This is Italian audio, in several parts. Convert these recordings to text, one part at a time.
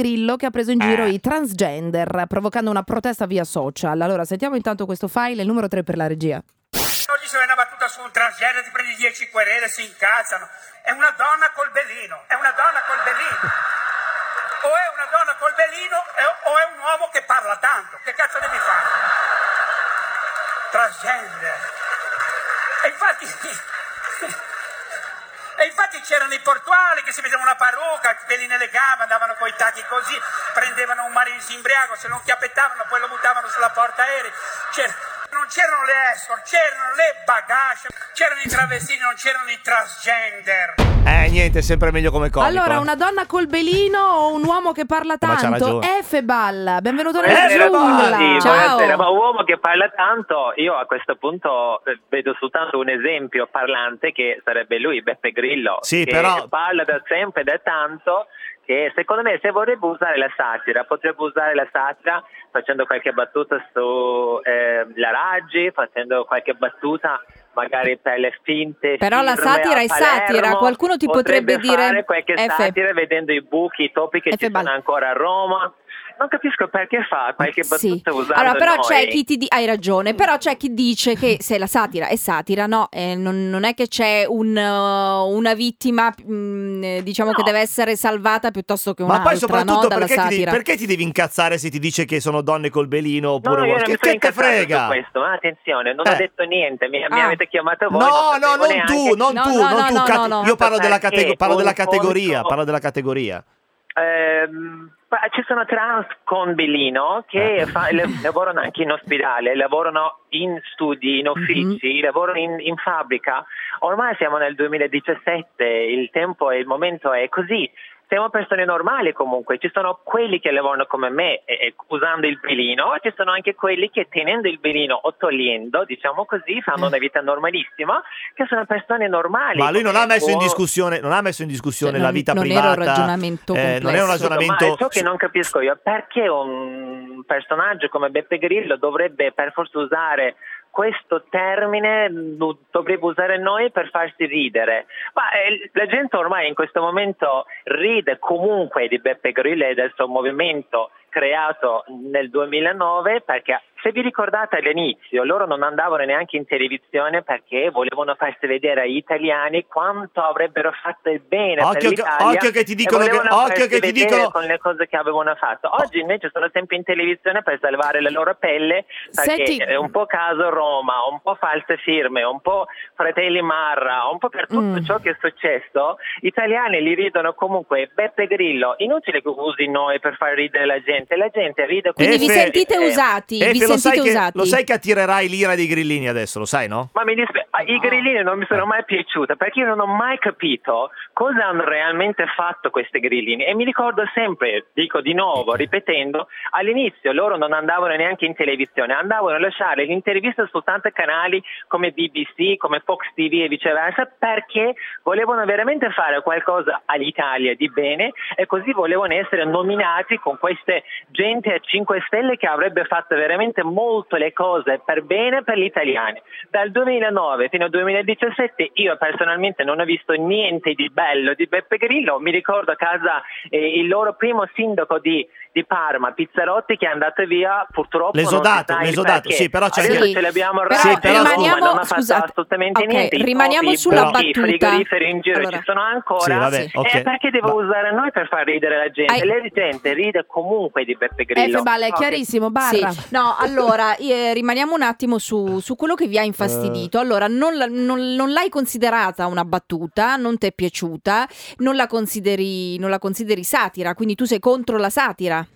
Grillo che ha preso in giro Eh. i transgender, provocando una protesta via social. Allora, sentiamo intanto questo file, il numero 3 per la regia. Oggi se vai una battuta su un transgender ti prendi 10 querele, si incazzano. È una donna col belino, è una donna col belino. O è una donna col belino o è un uomo che parla tanto. Che cazzo devi fare? Transgender. E infatti... E infatti c'erano i portuali che si mettevano una parrucca, peli nelle gambe, andavano coi tacchi così, prendevano un marines imbriaco, se non chiappettavano poi lo buttavano sulla porta aerei. C'era- non c'erano le escort, c'erano le bagage, c'erano i travestiti, non c'erano i transgender. Eh, niente, è sempre meglio come comico. allora, eh. una donna col belino o un uomo che parla c'ha tanto? ragione. Efebal, benvenuto nella Buonasera, giungla. Ciao. Ma un uomo che parla tanto, io a questo punto eh, vedo soltanto un esempio parlante che sarebbe lui, Beppe Grillo, Sì, che però- parla da sempre, da tanto, che secondo me se vorrebbe usare la satira, potrebbe usare la satira facendo qualche battuta su eh, la Raggi, facendo qualche battuta magari per le finte Però la satira è satira, qualcuno ti potrebbe dire- fare qualche F. satira vedendo i buchi, i topi che F ci sono ancora a Roma. Non capisco perché fa qualche Sì. battuta usando Allora, però noi. c'è chi ti di- hai ragione, però c'è chi dice che se la satira è satira, no, eh, non, non è che c'è un, uh, una vittima, mm, eh, diciamo che No. deve essere salvata piuttosto che Ma un'altra, poi soprattutto no, perché, ti devi, satira. perché ti devi incazzare se ti dice che sono donne col belino No, oppure no, che, mi che te frega? questo, ma attenzione, non Eh. ho detto niente, mi, mi Ah. avete chiamato voi. No, non no, non neanche- tu, non No, tu, no, non no, tu. no, Cate- no, no. Io parlo della, categoria, parlo della categoria. Ehm, ci sono trans con Bellino che Eh. fa- le- lavorano anche in ospedale, lavorano in studi, in uffici, lavorano in, in fabbrica. Ormai siamo nel 2017, il tempo e il momento è così. Siamo persone normali comunque, ci sono quelli che lavorano come me eh, usando il belino, ci sono anche quelli che tenendo il belino o togliendo, diciamo così, fanno una vita normalissima, che sono persone normali. Ma lui non ha messo in discussione, non ha messo in discussione Cioè, la non- vita non era un privata. ragionamento eh, non è un ragionamento. Ma è ciò che non capisco io, perché un personaggio come Beppe Grillo dovrebbe per forza usare questo termine, lo dovrebbe usare noi per farsi ridere. Ma eh, la gente ormai in questo momento ride comunque di Beppe Grillo e del suo movimento creato nel 2009 perché se vi ricordate all'inizio loro non andavano neanche in televisione perché volevano farsi vedere agli italiani quanto avrebbero fatto il bene Occhio per che- l'Italia occhio che ti dicono che- occhio che ti dicono- con le cose che avevano fatto. Oggi invece sono sempre in televisione per salvare la loro pelle perché Senti- è un po' caso Roma, un po' false firme, un po' fratelli Marra, un po' per tutto Mm. ciò che è successo, gli italiani li ridono comunque. Beppe Grillo, inutile che usi noi per far ridere la gente, la gente ride Quindi vi Efe- sentite Eh, usati, Efe, vi lo, sai sentite che, usati. lo sai che attirerai l'ira dei grillini adesso, lo sai, no? Ma mi dispiace, i grillini non mi sono mai piaciuti perché io non ho mai capito cosa hanno realmente fatto questi grillini. E mi ricordo sempre, dico di nuovo, ripetendo, all'inizio loro non andavano neanche in televisione, andavano a lasciare l'intervista soltanto a canali come BBC, come Fox TV e viceversa perché volevano veramente fare qualcosa all'Italia di bene e così volevano essere nominati con queste gente a 5 stelle che avrebbe fatto veramente molto le cose per bene per gli italiani. Dal 2009 fino al 2017 io personalmente non ho visto niente di bello di Beppe Grillo, mi ricordo a casa eh, il loro primo sindaco di, di Parma, Pizzarotti, che è andato via purtroppo. L'esodato, l'esodato, sì, però c'è Adesso anche- ce l'abbiamo Però Sì, però rimaniamo- non ha fatto scusate, assolutamente ok, niente. I rimaniamo topi, sulla i battuta. frigoriferi in giro Allora. ci sono ancora. Sì, vabbè, E ok. perché devo Ma- usare noi per far ridere la gente? Hai- La gente ride comunque di Beppe Grillo. Efebal, è Ok. chiarissimo, barra. Sì. No, allora eh, rimaniamo un attimo su, su quello che vi ha Eh. infastidito. Allora, non, non- non l'hai considerata una battuta, non ti è piaciuta, non la, consideri, non la consideri satira, quindi tu sei contro la satira.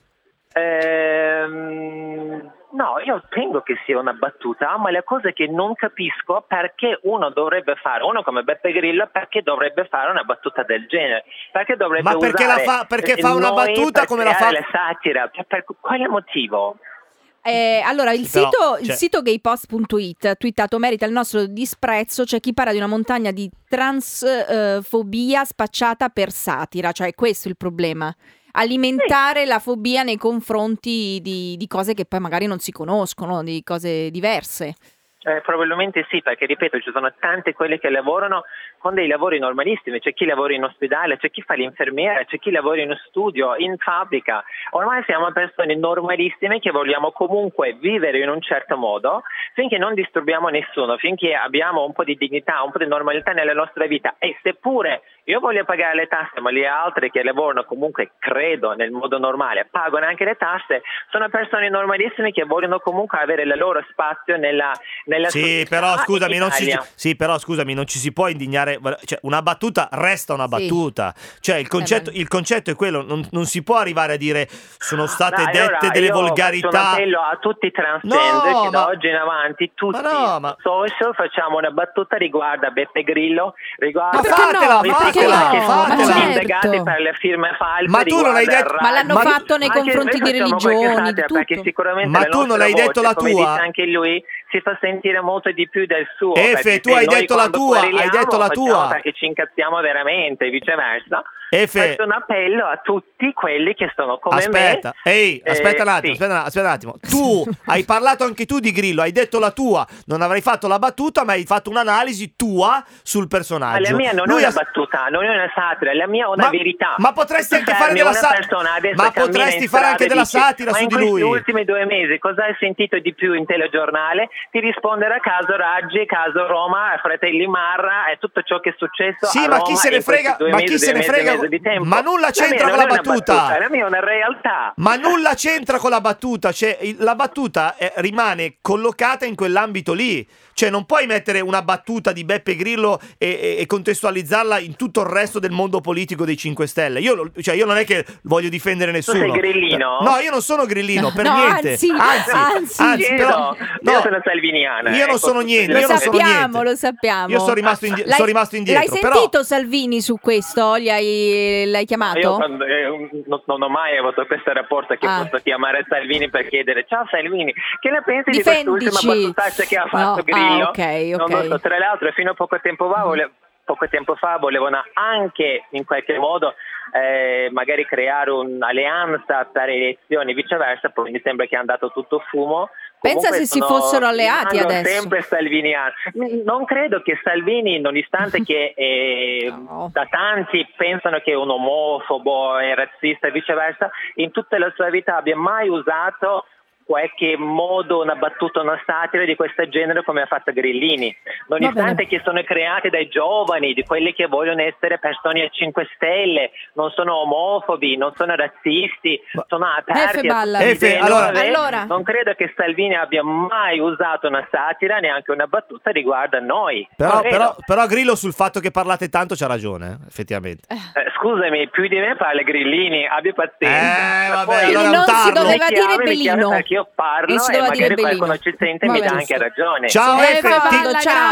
Ehm, no, io tengo che sia una battuta, ma la cosa che non capisco perché uno dovrebbe fare, uno come Beppe Grillo, perché dovrebbe fare una battuta del genere? Perché dovrebbe Ma perché usare la fa- perché fa una battuta come la fa- la satira? Per, per quale motivo? Eh, allora, il però, sito, il cioè- sito gaypost.it ha twittato merita il nostro disprezzo, c'è chi parla di una montagna di transfobia spacciata per satira, cioè questo è il problema. Alimentare la fobia nei confronti di, di cose che poi magari non si conoscono, di cose diverse. Eh, probabilmente sì, perché ripeto, ci sono tante quelle che lavorano con dei lavori normalissimi, c'è chi lavora in ospedale, c'è chi fa l'infermiera, c'è chi lavora in studio, in fabbrica. Ormai siamo persone normalissime che vogliamo comunque vivere in un certo modo finché non disturbiamo nessuno, finché abbiamo un po' di dignità, un po' di normalità nella nostra vita e seppure io voglio pagare le tasse, ma le altre che lavorano comunque, credo, nel modo normale, pagano anche le tasse, sono persone normalissime che vogliono comunque avere il loro spazio nella, nella Sì, però scusami, non ci, sì, però scusami, non ci si può indignare. Cioè, una battuta resta una Sì. battuta. Cioè, il concetto, beh. il concetto è quello: non, non si può arrivare a dire sono state Dai, dette allora, delle un volgarità. appello a tutti i transgender No, che da ma- oggi in avanti, tutti Ma no, ma- social, facciamo una battuta riguardo a Beppe Grillo, riguardo Ma fatela, no? Perché fatela, no? che sono Ma fatela. indagati certo. per le firme false. Ma tu non hai detto- Ma l'hanno fatto nei confronti di di perché sicuramente Ma tu non hai detto la tua? anche lui si fa sentire molto di più del suo Efe, tu hai detto la tua, hai detto la tua. perché ci incazziamo veramente viceversa Efe, faccio un appello a tutti quelli che sono come aspetta, me ehi, Eh, aspetta un attimo, sì. aspetta, aspetta un attimo. Tu hai parlato anche tu di Grillo, hai detto la tua, non avrai fatto la battuta, ma hai fatto un'analisi tua sul Ma personaggio. la mia non Lui è ha- una battuta, non è una satira, la mia è una Ma- verità. ma potresti anche fare della una sa- persona adesso ma potresti fare anche della satira ma su di lui." ultimi due mesi cosa hai sentito di più in telegiornale? Ti risponderà caso Raggi, caso Roma, Fratelli Marra e tutto ciò che è successo Sì, a ma Roma chi se ne frega- ma chi se ne frega- di tempo. ma nulla c'entra con la è una battuta. La mia è una realtà. Ma nulla c'entra con la battuta, cioè la battuta eh, rimane collocata in quell'ambito lì. Cioè non puoi mettere una battuta di Beppe Grillo e, e- e contestualizzarla in tutto il resto del mondo politico dei 5 Stelle. Io, cioè, io non è che voglio difendere nessuno. sei grillino? No, io non sono grillino, per No, niente. anzi, anzi, anzi. Però, io no. sono salviniana. Io non ecco, sono niente, Lo io sappiamo, lo sappiamo. Io sono rimasto, indi- sono rimasto indietro. L'hai però- sentito Salvini su questo? Gli hai, l'hai Io chiamato? quando- eh, non, non ho mai avuto questo rapporto che Ah. posso chiamare Salvini per chiedere ciao Salvini, che ne pensi di Difendici. quest'ultima battutaccia che ha fatto No, Grillo? ah, ok, Non ok. lo so, tra l'altro fino a poco tempo fa, vole- poco tempo fa volevano anche in qualche modo eh, magari creare un'alleanza per le elezioni, viceversa, poi mi sembra che è andato tutto fumo. Pensa Comunque se si fossero alleati adesso. sempre salviniano. Non credo che Salvini, nonostante che eh, No. da tanti pensano che è un omofobo e razzista e viceversa, in tutta la sua vita abbia mai usato qualche modo, una battuta, una satira di questo genere come ha fatto Grillini, nonostante che sono creati dai giovani, di quelli che vogliono essere persone a 5 stelle, non sono omofobi, non sono razzisti, Ma- sono aperti Efe a idee allora-. Allora. non credo che Salvini abbia mai usato una satira, neanche una battuta riguardo a noi. Però, però, però Grillo sul fatto che parlate tanto c'ha ragione, eh, effettivamente. Eh, scusami, più di me parla Grillini, abbia pazienza. Eh, vabbè, poi- allora non si doveva Mi dire Bellino. perché io parlo e doveva magari dire qualcuno ci sente e mi dà anche ragione. Ciao Eh, Efe, Balla, ti- ciao.